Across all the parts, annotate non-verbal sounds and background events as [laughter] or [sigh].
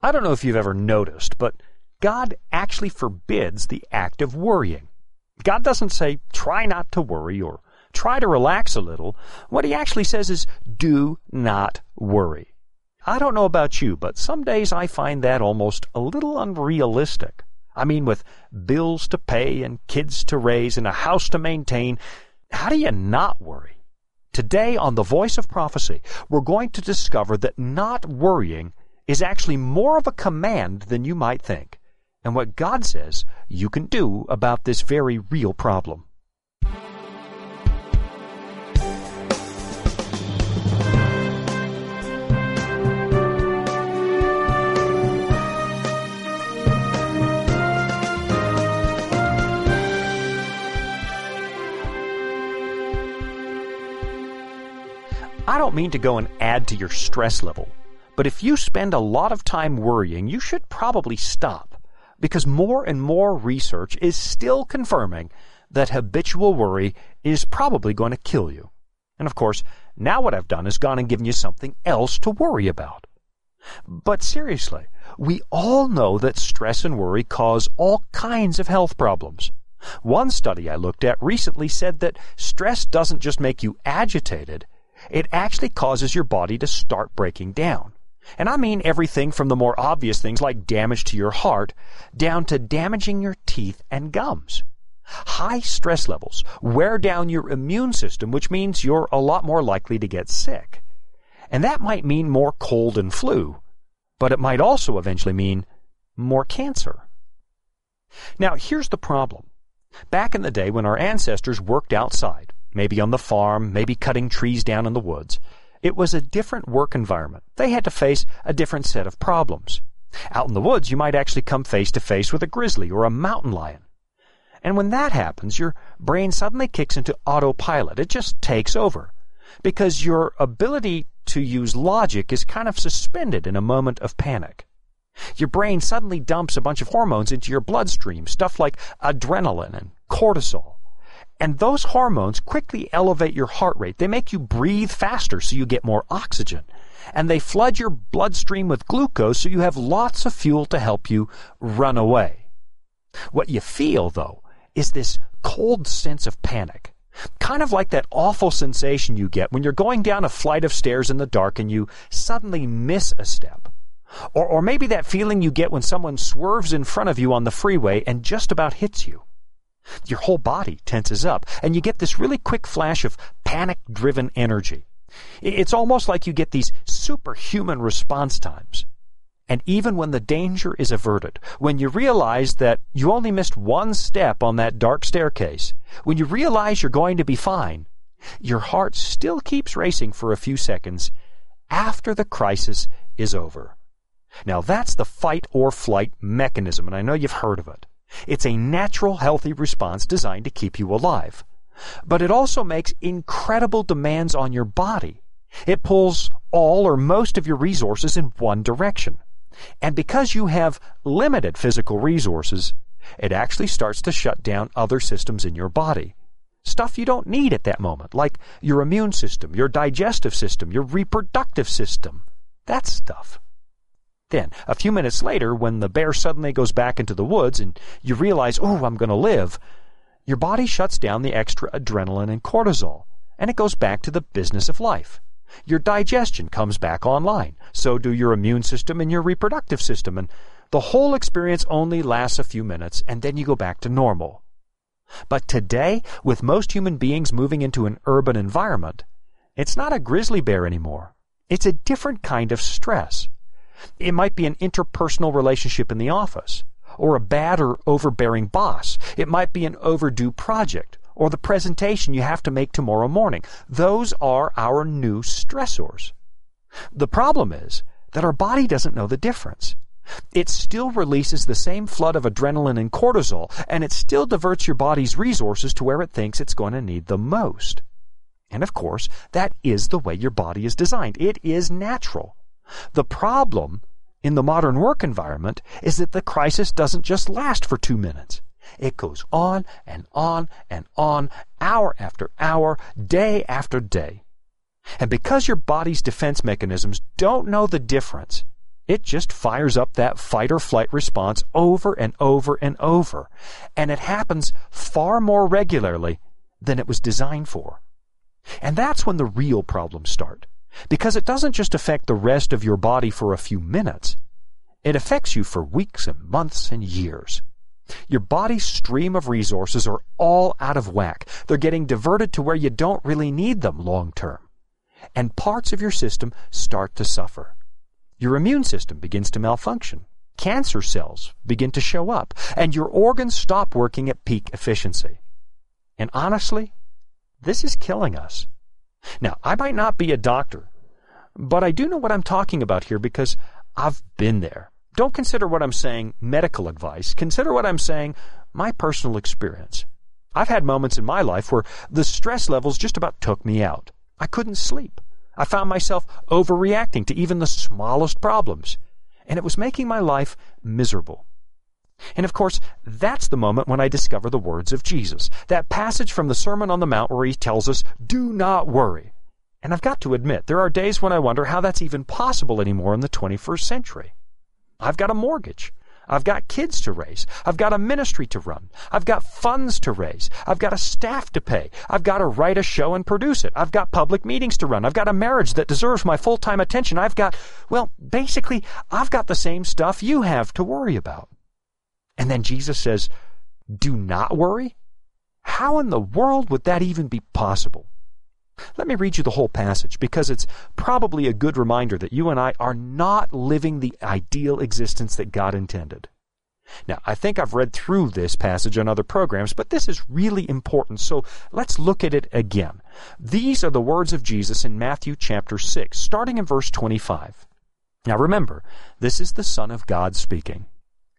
I don't know if you've ever noticed, but God actually forbids the act of worrying. God doesn't say, try not to worry or try to relax a little. What he actually says is, do not worry. I don't know about you, but some days I find that almost a little unrealistic. I mean, with bills to pay and kids to raise and a house to maintain, how do you not worry? Today on The Voice of Prophecy, we're going to discover that not worrying is actually more of a command than you might think, and what God says you can do about this very real problem. I don't mean to go and add to your stress level, but if you spend a lot of time worrying, you should probably stop because more and more research is still confirming that habitual worry is probably going to kill you. And of course, now what I've done is gone and given you something else to worry about. But seriously, we all know that stress and worry cause all kinds of health problems. One study I looked at recently said that stress doesn't just make you agitated, it actually causes your body to start breaking down. And I mean everything from the more obvious things like damage to your heart down to damaging your teeth and gums. High stress levels wear down your immune system, which means you're a lot more likely to get sick. And that might mean more cold and flu, but it might also eventually mean more cancer. Now, here's the problem. Back in the day when our ancestors worked outside, maybe on the farm, maybe cutting trees down in the woods. It was a different work environment. They had to face a different set of problems. Out in the woods, you might actually come face to face with a grizzly or a mountain lion. And when that happens, your brain suddenly kicks into autopilot. It just takes over. Because your ability to use logic is kind of suspended in a moment of panic. Your brain suddenly dumps a bunch of hormones into your bloodstream, stuff like adrenaline and cortisol. And those hormones quickly elevate your heart rate. They make you breathe faster so you get more oxygen. And they flood your bloodstream with glucose so you have lots of fuel to help you run away. What you feel, though, is this cold sense of panic. Kind of like that awful sensation you get when you're going down a flight of stairs in the dark and you suddenly miss a step. Or, or maybe that feeling you get when someone swerves in front of you on the freeway and just about hits you. Your whole body tenses up, and you get this really quick flash of panic driven energy. It's almost like you get these superhuman response times. And even when the danger is averted, when you realize that you only missed one step on that dark staircase, when you realize you're going to be fine, your heart still keeps racing for a few seconds after the crisis is over. Now that's the fight or flight mechanism, and I know you've heard of it. It's a natural, healthy response designed to keep you alive. But it also makes incredible demands on your body. It pulls all or most of your resources in one direction. And because you have limited physical resources, it actually starts to shut down other systems in your body. Stuff you don't need at that moment, like your immune system, your digestive system, your reproductive system. That stuff. Then, a few minutes later, when the bear suddenly goes back into the woods and you realize, oh, I'm going to live, your body shuts down the extra adrenaline and cortisol, and it goes back to the business of life. Your digestion comes back online, so do your immune system and your reproductive system, and the whole experience only lasts a few minutes, and then you go back to normal. But today, with most human beings moving into an urban environment, it's not a grizzly bear anymore. It's a different kind of stress. It might be an interpersonal relationship in the office, or a bad or overbearing boss. It might be an overdue project, or the presentation you have to make tomorrow morning. Those are our new stressors. The problem is that our body doesn't know the difference. It still releases the same flood of adrenaline and cortisol, and it still diverts your body's resources to where it thinks it's going to need the most. And of course, that is the way your body is designed. It is natural. The problem in the modern work environment is that the crisis doesn't just last for two minutes. It goes on and on and on, hour after hour, day after day. And because your body's defense mechanisms don't know the difference, It just fires up that fight or flight response over and over and over. And it happens far more regularly than it was designed for. And that's when the real problems start. Because it doesn't just affect the rest of your body for a few minutes. It affects you for weeks and months and years. Your body's stream of resources are all out of whack. They're getting diverted to where you don't really need them long term. And parts of your system start to suffer. Your immune system begins to malfunction. Cancer cells begin to show up, and your organs stop working at peak efficiency. And honestly, this is killing us. Now, I might not be a doctor, but I do know what I'm talking about here because I've been there. Don't consider what I'm saying medical advice. Consider what I'm saying my personal experience. I've had moments in my life where the stress levels just about took me out. I couldn't sleep. I found myself overreacting to even the smallest problems, and it was making my life miserable. And of course, that's the moment when I discover the words of Jesus, that passage from the Sermon on the Mount where he tells us, Do not worry. And I've got to admit, there are days when I wonder how that's even possible anymore in the 21st century. I've got a mortgage. I've got kids to raise. I've got a ministry to run. I've got funds to raise. I've got a staff to pay. I've got to write a show and produce it. I've got public meetings to run. I've got a marriage that deserves my full time attention. I've got, well, basically, I've got the same stuff you have to worry about. And then Jesus says, Do not worry? How in the world would that even be possible? Let me read you the whole passage because it's probably a good reminder that you and I are not living the ideal existence that God intended. Now, I think I've read through this passage on other programs, but this is really important, so let's look at it again. These are the words of Jesus in Matthew chapter 6, starting in verse 25. Now remember, this is the Son of God speaking.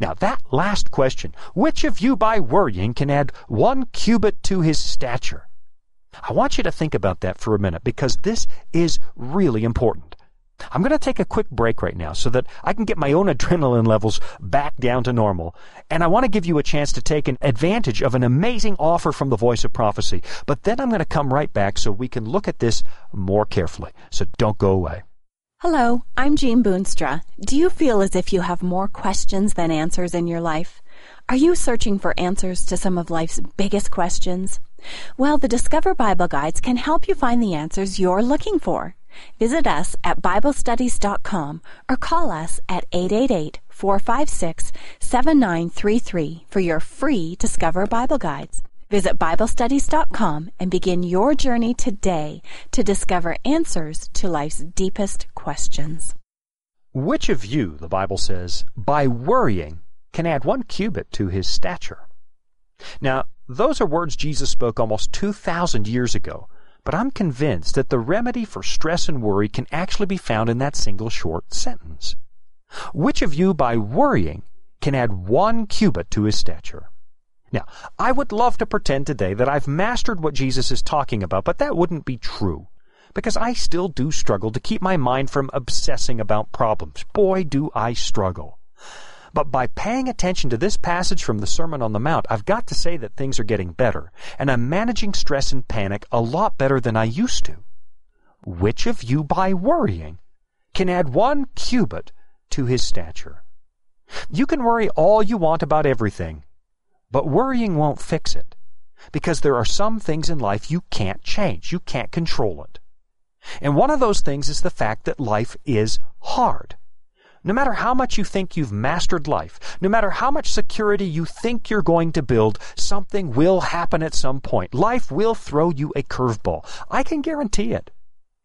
Now that last question, which of you by worrying can add one cubit to his stature? I want you to think about that for a minute because this is really important. I'm going to take a quick break right now so that I can get my own [laughs] adrenaline levels back down to normal. And I want to give you a chance to take an advantage of an amazing offer from the Voice of Prophecy. But then I'm going to come right back so we can look at this more carefully. So don't go away. Hello, I'm Jean Boonstra. Do you feel as if you have more questions than answers in your life? Are you searching for answers to some of life's biggest questions? Well, the Discover Bible Guides can help you find the answers you're looking for. Visit us at BibleStudies.com or call us at 888 456 7933 for your free Discover Bible Guides. Visit BibleStudies.com and begin your journey today to discover answers to life's deepest questions. Which of you, the Bible says, by worrying can add one cubit to his stature? Now, those are words Jesus spoke almost 2,000 years ago, but I'm convinced that the remedy for stress and worry can actually be found in that single short sentence. Which of you, by worrying, can add one cubit to his stature? Now, I would love to pretend today that I've mastered what Jesus is talking about, but that wouldn't be true. Because I still do struggle to keep my mind from obsessing about problems. Boy, do I struggle. But by paying attention to this passage from the Sermon on the Mount, I've got to say that things are getting better, and I'm managing stress and panic a lot better than I used to. Which of you, by worrying, can add one cubit to his stature? You can worry all you want about everything, but worrying won't fix it. Because there are some things in life you can't change. You can't control it. And one of those things is the fact that life is hard. No matter how much you think you've mastered life, no matter how much security you think you're going to build, something will happen at some point. Life will throw you a curveball. I can guarantee it.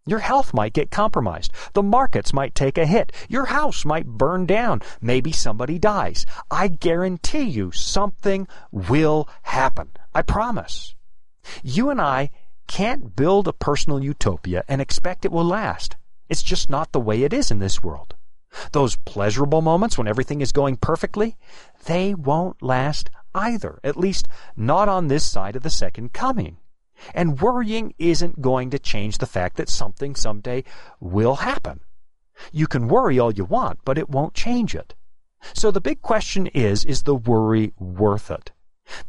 Your health might get compromised. The markets might take a hit. Your house might burn down. Maybe somebody dies. I guarantee you something will happen. I promise. You and I can't build a personal utopia and expect it will last. It's just not the way it is in this world. Those pleasurable moments when everything is going perfectly, they won't last either, at least not on this side of the second coming. And worrying isn't going to change the fact that something someday will happen. You can worry all you want, but it won't change it. So the big question is, is the worry worth it?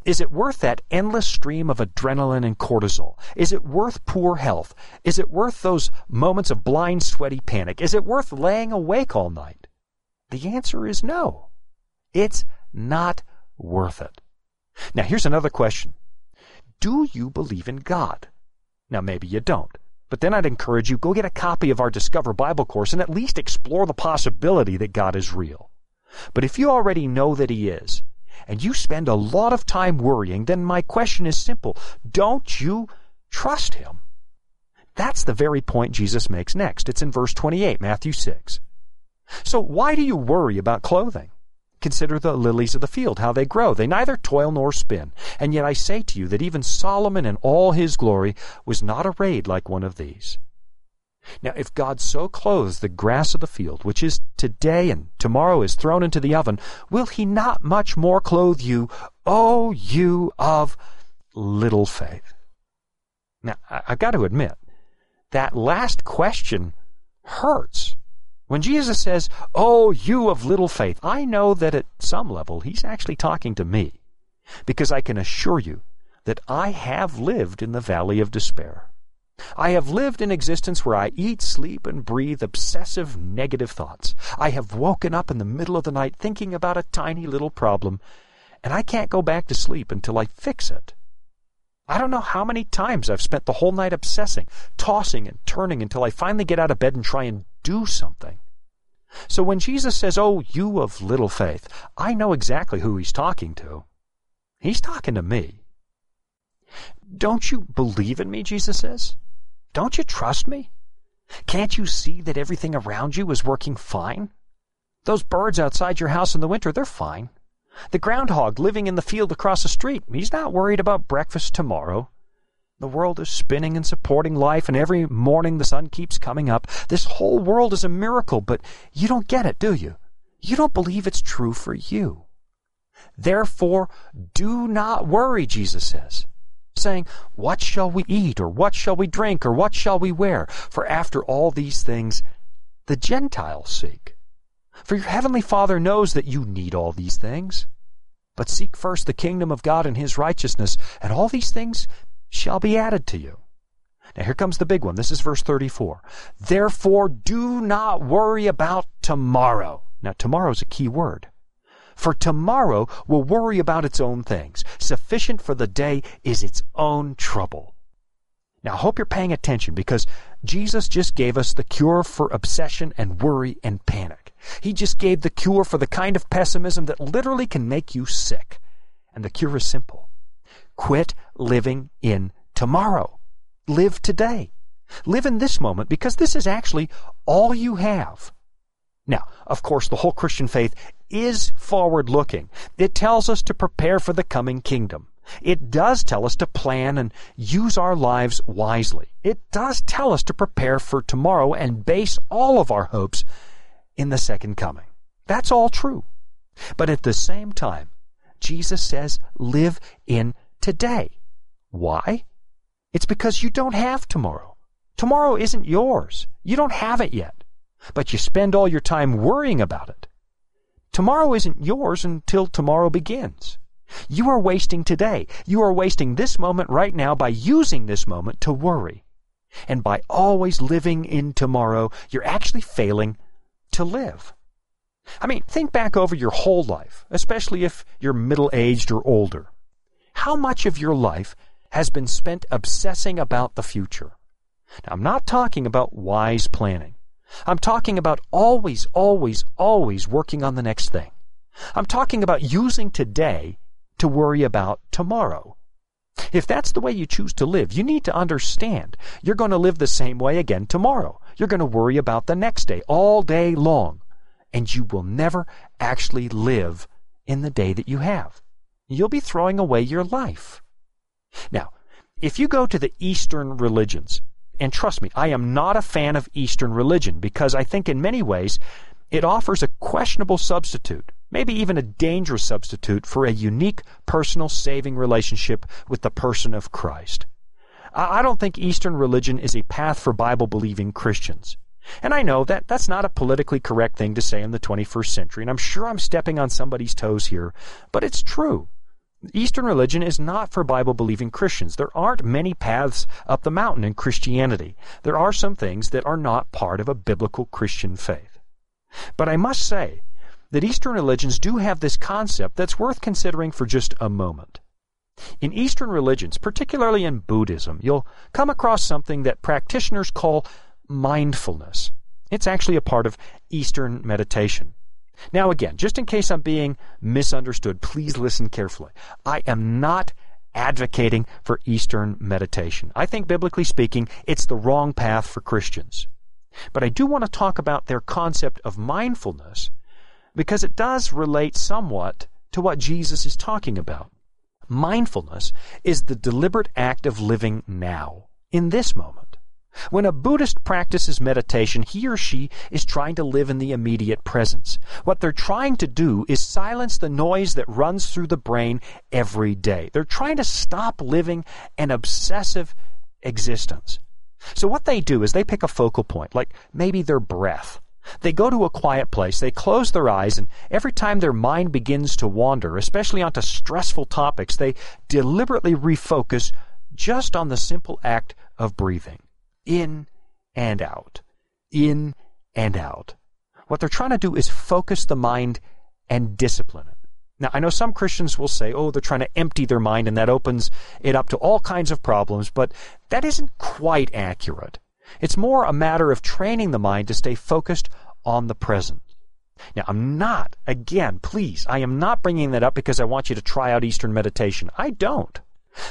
Is it worth that endless stream of adrenaline and cortisol? Is it worth poor health? Is it worth those moments of blind, sweaty panic? Is it worth laying awake all night? The answer is no. It's not worth it. Now, here's another question Do you believe in God? Now, maybe you don't. But then I'd encourage you go get a copy of our Discover Bible course and at least explore the possibility that God is real. But if you already know that He is, and you spend a lot of time worrying, then my question is simple. Don't you trust Him? That's the very point Jesus makes next. It's in verse 28, Matthew 6. So why do you worry about clothing? Consider the lilies of the field, how they grow. They neither toil nor spin. And yet I say to you that even Solomon in all his glory was not arrayed like one of these. Now, if God so clothes the grass of the field, which is today and tomorrow is thrown into the oven, will he not much more clothe you, O you of little faith? Now, I've got to admit, that last question hurts. When Jesus says, Oh, you of little faith, I know that at some level he's actually talking to me, because I can assure you that I have lived in the valley of despair. I have lived an existence where I eat, sleep, and breathe obsessive negative thoughts. I have woken up in the middle of the night thinking about a tiny little problem, and I can't go back to sleep until I fix it. I don't know how many times I've spent the whole night obsessing, tossing and turning until I finally get out of bed and try and do something. So when Jesus says, Oh, you of little faith, I know exactly who he's talking to. He's talking to me. Don't you believe in me, Jesus says? Don't you trust me? Can't you see that everything around you is working fine? Those birds outside your house in the winter, they're fine. The groundhog living in the field across the street, he's not worried about breakfast tomorrow. The world is spinning and supporting life, and every morning the sun keeps coming up. This whole world is a miracle, but you don't get it, do you? You don't believe it's true for you. Therefore, do not worry, Jesus says saying, What shall we eat, or what shall we drink, or what shall we wear? For after all these things the Gentiles seek. For your heavenly Father knows that you need all these things. But seek first the kingdom of God and his righteousness, and all these things shall be added to you. Now here comes the big one. This is verse 34. Therefore do not worry about tomorrow. Now tomorrow is a key word. For tomorrow will worry about its own things. Sufficient for the day is its own trouble. Now, I hope you're paying attention because Jesus just gave us the cure for obsession and worry and panic. He just gave the cure for the kind of pessimism that literally can make you sick. And the cure is simple quit living in tomorrow. Live today. Live in this moment because this is actually all you have. Now, of course, the whole Christian faith is forward looking. It tells us to prepare for the coming kingdom. It does tell us to plan and use our lives wisely. It does tell us to prepare for tomorrow and base all of our hopes in the second coming. That's all true. But at the same time, Jesus says, live in today. Why? It's because you don't have tomorrow. Tomorrow isn't yours. You don't have it yet. But you spend all your time worrying about it. Tomorrow isn't yours until tomorrow begins. You are wasting today. You are wasting this moment right now by using this moment to worry. And by always living in tomorrow, you're actually failing to live. I mean, think back over your whole life, especially if you're middle aged or older. How much of your life has been spent obsessing about the future? Now, I'm not talking about wise planning. I'm talking about always, always, always working on the next thing. I'm talking about using today to worry about tomorrow. If that's the way you choose to live, you need to understand you're going to live the same way again tomorrow. You're going to worry about the next day all day long. And you will never actually live in the day that you have. You'll be throwing away your life. Now, if you go to the Eastern religions, and trust me, I am not a fan of Eastern religion because I think in many ways It offers a questionable substitute, maybe even a dangerous substitute, for a unique personal saving relationship with the person of Christ. I don't think Eastern religion is a path for Bible believing Christians. And I know that that's not a politically correct thing to say in the 21st century, and I'm sure I'm stepping on somebody's toes here, but it's true. Eastern religion is not for Bible believing Christians. There aren't many paths up the mountain in Christianity. There are some things that are not part of a biblical Christian faith. But I must say that Eastern religions do have this concept that's worth considering for just a moment. In Eastern religions, particularly in Buddhism, you'll come across something that practitioners call mindfulness. It's actually a part of Eastern meditation. Now, again, just in case I'm being misunderstood, please listen carefully. I am not advocating for Eastern meditation. I think, biblically speaking, it's the wrong path for Christians. But I do want to talk about their concept of mindfulness because it does relate somewhat to what Jesus is talking about. Mindfulness is the deliberate act of living now, in this moment. When a Buddhist practices meditation, he or she is trying to live in the immediate presence. What they're trying to do is silence the noise that runs through the brain every day. They're trying to stop living an obsessive existence. So what they do is they pick a focal point, like maybe their breath. They go to a quiet place, they close their eyes, and every time their mind begins to wander, especially onto stressful topics, they deliberately refocus just on the simple act of breathing. In and out. In and out. What they're trying to do is focus the mind and discipline it. Now, I know some Christians will say, oh, they're trying to empty their mind and that opens it up to all kinds of problems, but that isn't quite accurate. It's more a matter of training the mind to stay focused on the present. Now, I'm not, again, please, I am not bringing that up because I want you to try out Eastern meditation. I don't.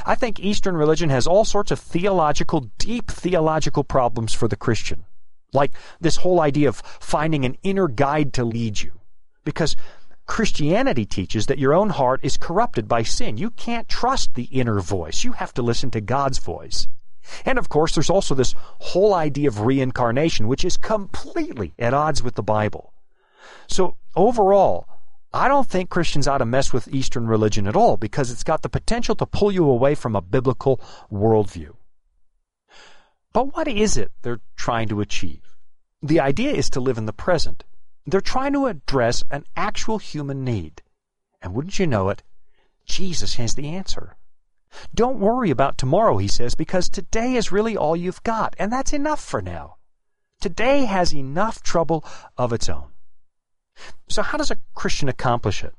I think Eastern religion has all sorts of theological, deep theological problems for the Christian. Like this whole idea of finding an inner guide to lead you. Because Christianity teaches that your own heart is corrupted by sin. You can't trust the inner voice. You have to listen to God's voice. And of course, there's also this whole idea of reincarnation, which is completely at odds with the Bible. So overall, I don't think Christians ought to mess with Eastern religion at all because it's got the potential to pull you away from a biblical worldview. But what is it they're trying to achieve? The idea is to live in the present. They're trying to address an actual human need. And wouldn't you know it, Jesus has the answer. Don't worry about tomorrow, he says, because today is really all you've got, and that's enough for now. Today has enough trouble of its own. So, how does a Christian accomplish it?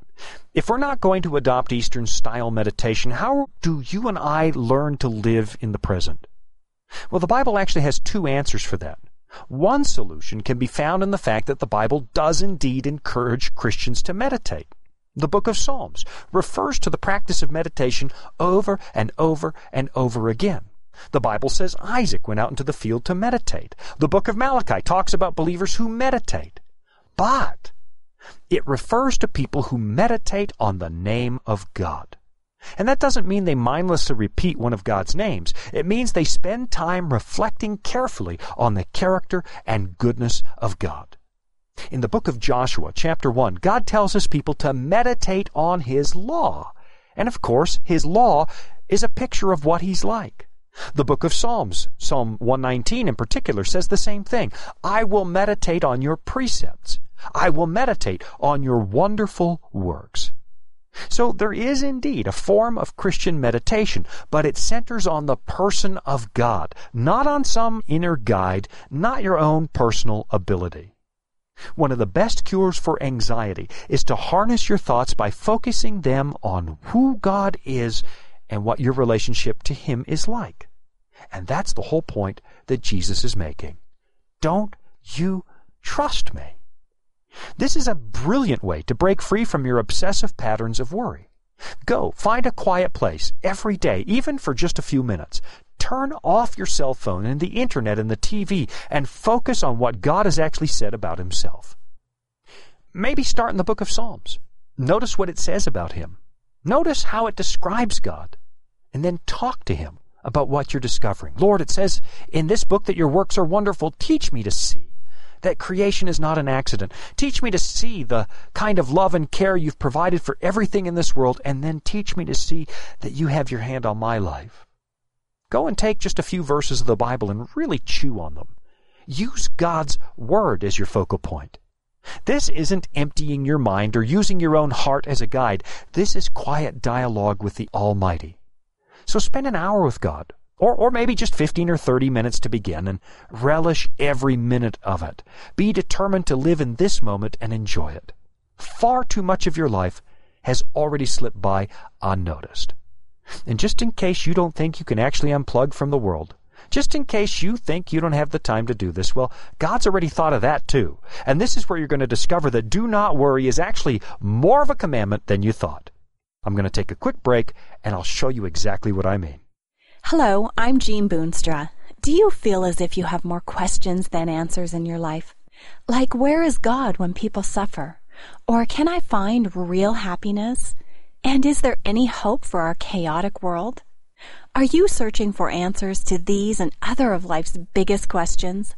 If we're not going to adopt Eastern style meditation, how do you and I learn to live in the present? Well, the Bible actually has two answers for that. One solution can be found in the fact that the Bible does indeed encourage Christians to meditate. The book of Psalms refers to the practice of meditation over and over and over again. The Bible says Isaac went out into the field to meditate. The book of Malachi talks about believers who meditate. But it refers to people who meditate on the name of God. And that doesn't mean they mindlessly repeat one of God's names. It means they spend time reflecting carefully on the character and goodness of God. In the book of Joshua, chapter 1, God tells his people to meditate on his law. And of course, his law is a picture of what he's like. The book of Psalms, Psalm 119 in particular, says the same thing. I will meditate on your precepts. I will meditate on your wonderful works. So there is indeed a form of Christian meditation, but it centers on the person of God, not on some inner guide, not your own personal ability. One of the best cures for anxiety is to harness your thoughts by focusing them on who God is and what your relationship to Him is like. And that's the whole point that Jesus is making. Don't you trust me? This is a brilliant way to break free from your obsessive patterns of worry. Go, find a quiet place every day, even for just a few minutes. Turn off your cell phone and the internet and the TV and focus on what God has actually said about himself. Maybe start in the book of Psalms. Notice what it says about him. Notice how it describes God. And then talk to him about what you're discovering. Lord, it says in this book that your works are wonderful. Teach me to see. that creation is not an accident. Teach me to see the kind of love and care you've provided for everything in this world, and then teach me to see that you have your hand on my life. Go and take just a few verses of the Bible and really chew on them. Use God's Word as your focal point. This isn't emptying your mind or using your own heart as a guide. This is quiet dialogue with the Almighty. So spend an hour with God, or, or maybe just 15 or 30 minutes to begin, and relish every minute of it. Be determined to live in this moment and enjoy it. Far too much of your life has already slipped by unnoticed. And just in case you don't think you can actually unplug from the world, just in case you think you don't have the time to do this, well, God's already thought of that too. And this is where you're going to discover that do not worry is actually more of a commandment than you thought. I'm going to take a quick break and I'll show you exactly what I mean. Hello, I'm Jean Boonstra. Do you feel as if you have more questions than answers in your life? Like, where is God when people suffer? Or can I find real happiness? And is there any hope for our chaotic world? Are you searching for answers to these and other of life's biggest questions?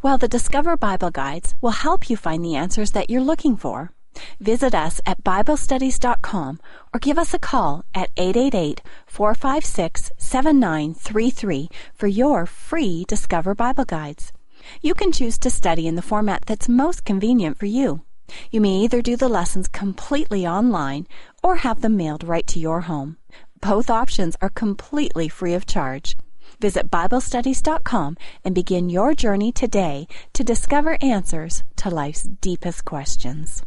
Well, the Discover Bible Guides will help you find the answers that you're looking for. Visit us at BibleStudies.com or give us a call at 888 456 7933 for your free Discover Bible Guides. You can choose to study in the format that's most convenient for you. You may either do the lessons completely online or have them mailed right to your home. Both options are completely free of charge. Visit BibleStudies.com and begin your journey today to discover answers to life's deepest questions.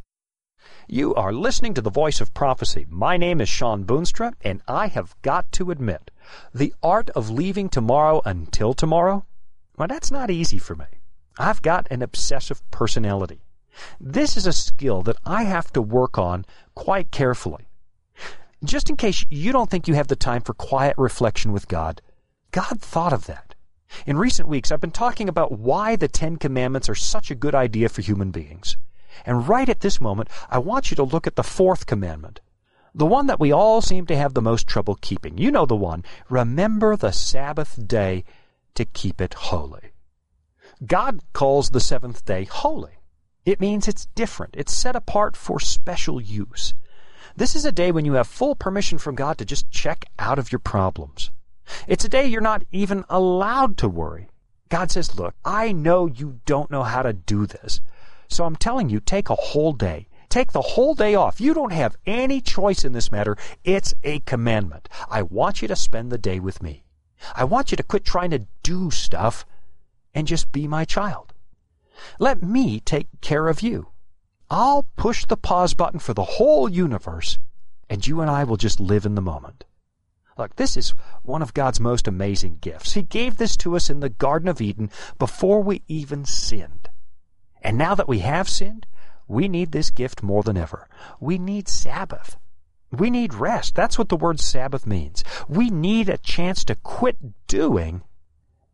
You are listening to the voice of prophecy. My name is Shawn Boonstra, and I have got to admit, the art of leaving tomorrow until tomorrow, well, that's not easy for me. I've got an obsessive personality. This is a skill that I have to work on quite carefully. Just in case you don't think you have the time for quiet reflection with God, God thought of that. In recent weeks, I've been talking about why the Ten Commandments are such a good idea for human beings. And right at this moment, I want you to look at the fourth commandment. The one that we all seem to have the most trouble keeping. You know the one. Remember the Sabbath day to keep it holy. God calls the seventh day holy. It means it's different. It's set apart for special use. This is a day when you have full permission from God to just check out of your problems. It's a day you're not even allowed to worry. God says, Look, I know you don't know how to do this. So I'm telling you, take a whole day. Take the whole day off. You don't have any choice in this matter. It's a commandment. I want you to spend the day with me. I want you to quit trying to do stuff and just be my child. Let me take care of you. I'll push the pause button for the whole universe, and you and I will just live in the moment. Look, this is one of God's most amazing gifts. He gave this to us in the Garden of Eden before we even sinned. And now that we have sinned, we need this gift more than ever. We need Sabbath. We need rest. That's what the word Sabbath means. We need a chance to quit doing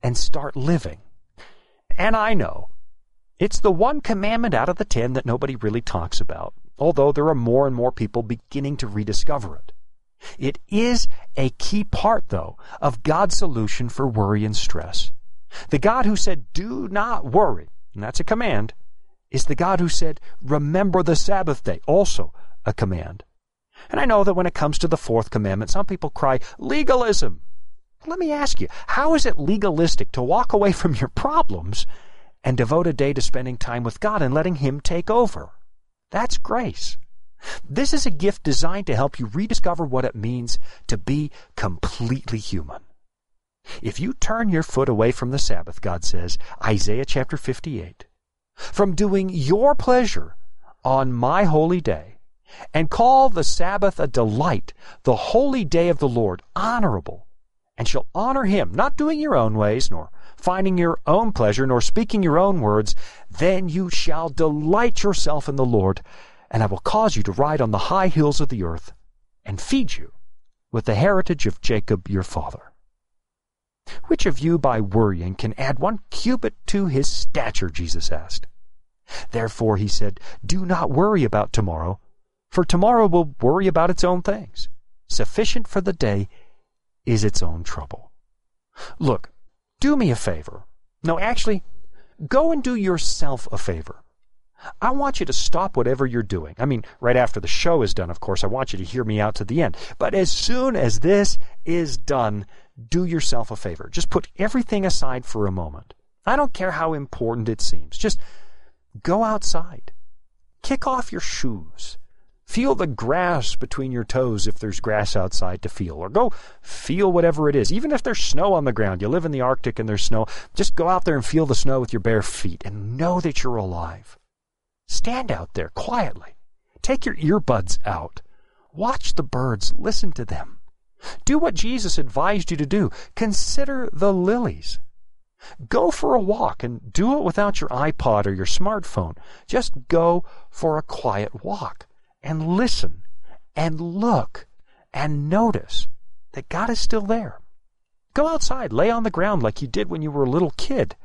and start living. And I know it's the one commandment out of the ten that nobody really talks about, although there are more and more people beginning to rediscover it. It is a key part, though, of God's solution for worry and stress. The God who said, Do not worry, and that's a command, is the God who said, Remember the Sabbath day, also a command. And I know that when it comes to the fourth commandment, some people cry, Legalism! Let me ask you, how is it legalistic to walk away from your problems and devote a day to spending time with God and letting Him take over. That's grace. This is a gift designed to help you rediscover what it means to be completely human. If you turn your foot away from the Sabbath, God says, Isaiah chapter 58, from doing your pleasure on my holy day, and call the Sabbath a delight, the holy day of the Lord honorable, and shall honor him, not doing your own ways, nor finding your own pleasure, nor speaking your own words, then you shall delight yourself in the Lord, and I will cause you to ride on the high hills of the earth, and feed you with the heritage of Jacob your father. Which of you by worrying can add one cubit to his stature? Jesus asked. Therefore he said, Do not worry about tomorrow, for tomorrow will worry about its own things. Sufficient for the day is its own trouble. Look, do me a favor. No, actually, Go and do yourself a favor. I want you to stop whatever you're doing. I mean, right after the show is done, of course, I want you to hear me out to the end. But as soon as this is done, do yourself a favor. Just put everything aside for a moment. I don't care how important it seems. Just go outside. Kick off your shoes. Feel the grass between your toes if there's grass outside to feel. Or go feel whatever it is. Even if there's snow on the ground. You live in the Arctic and there's snow. Just go out there and feel the snow with your bare feet and know that you're alive. Stand out there quietly. Take your earbuds out. Watch the birds. Listen to them. Do what Jesus advised you to do. Consider the lilies. Go for a walk and do it without your iPod or your smartphone. Just go for a quiet walk and listen and look and notice that God is still there. Go outside, lay on the ground like you did when you were a little kid.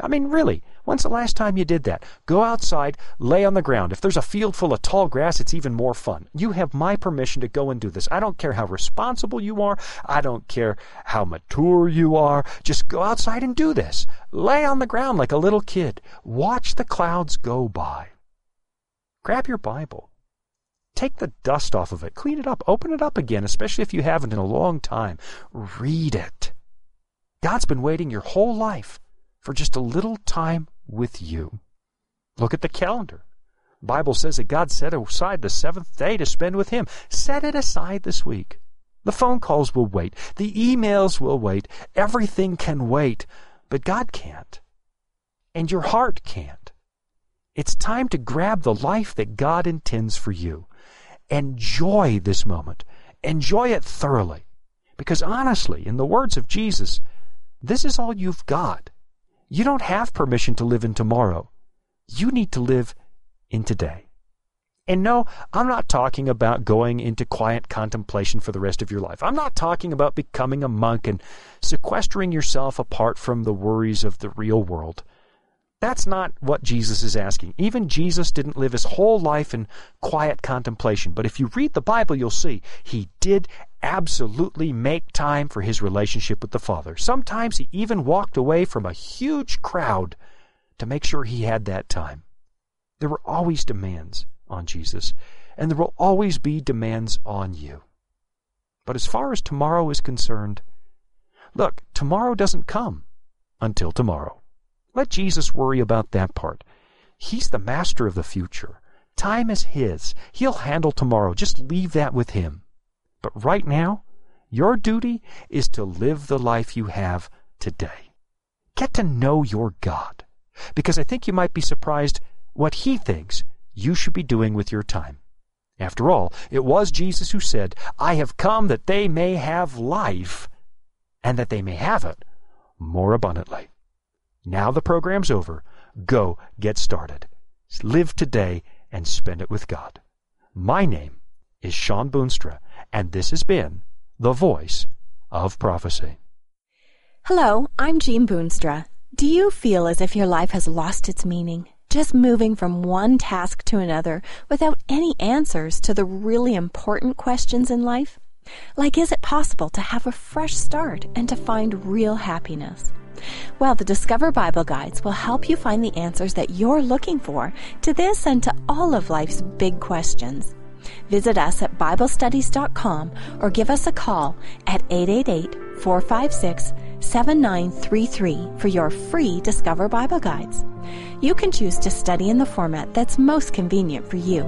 I mean, really, When's the last time you did that? Go outside, lay on the ground. If there's a field full of tall grass, it's even more fun. You have my permission to go and do this. I don't care how responsible you are. I don't care how mature you are. Just go outside and do this. Lay on the ground like a little kid. Watch the clouds go by. Grab your Bible. Take the dust off of it. Clean it up. Open it up again, especially if you haven't in a long time. Read it. God's been waiting your whole life for just a little time with you. Look at the calendar. The Bible says that God set aside the seventh day to spend with Him. Set it aside this week. The phone calls will wait. The emails will wait. Everything can wait. But God can't. And your heart can't. It's time to grab the life that God intends for you. Enjoy this moment. Enjoy it thoroughly. Because honestly, in the words of Jesus, this is all you've got. You don't have permission to live in tomorrow. You need to live in today. And no, I'm not talking about going into quiet contemplation for the rest of your life. I'm not talking about becoming a monk and sequestering yourself apart from the worries of the real world. That's not what Jesus is asking. Even Jesus didn't live his whole life in quiet contemplation. But if you read the Bible, you'll see he did absolutely make time for his relationship with the Father. Sometimes he even walked away from a huge crowd to make sure he had that time. There were always demands on Jesus, and there will always be demands on you. But as far as tomorrow is concerned, look, tomorrow doesn't come until tomorrow. Let Jesus worry about that part. He's the master of the future. Time is His. He'll handle tomorrow. Just leave that with Him. But right now, your duty is to live the life you have today. Get to know your God. Because I think you might be surprised what He thinks you should be doing with your time. After all, it was Jesus who said, I have come that they may have life, and that they may have it more abundantly. Now the program's over. Go get started. Live today and spend it with God. My name is Shawn Boonstra, and this has been The Voice of Prophecy. Hello, I'm Jean Boonstra. Do you feel as if your life has lost its meaning? Just moving from one task to another without any answers to the really important questions in life? Like, is it possible to have a fresh start and to find real happiness? Well, the Discover Bible Guides will help you find the answers that you're looking for to this and to all of life's big questions. Visit us at BibleStudies.com or give us a call at 888 456 7933 for your free Discover Bible Guides. You can choose to study in the format that's most convenient for you.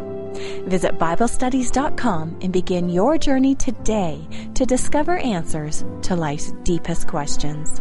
Visit BibleStudies.com and begin your journey today to discover answers to life's deepest questions.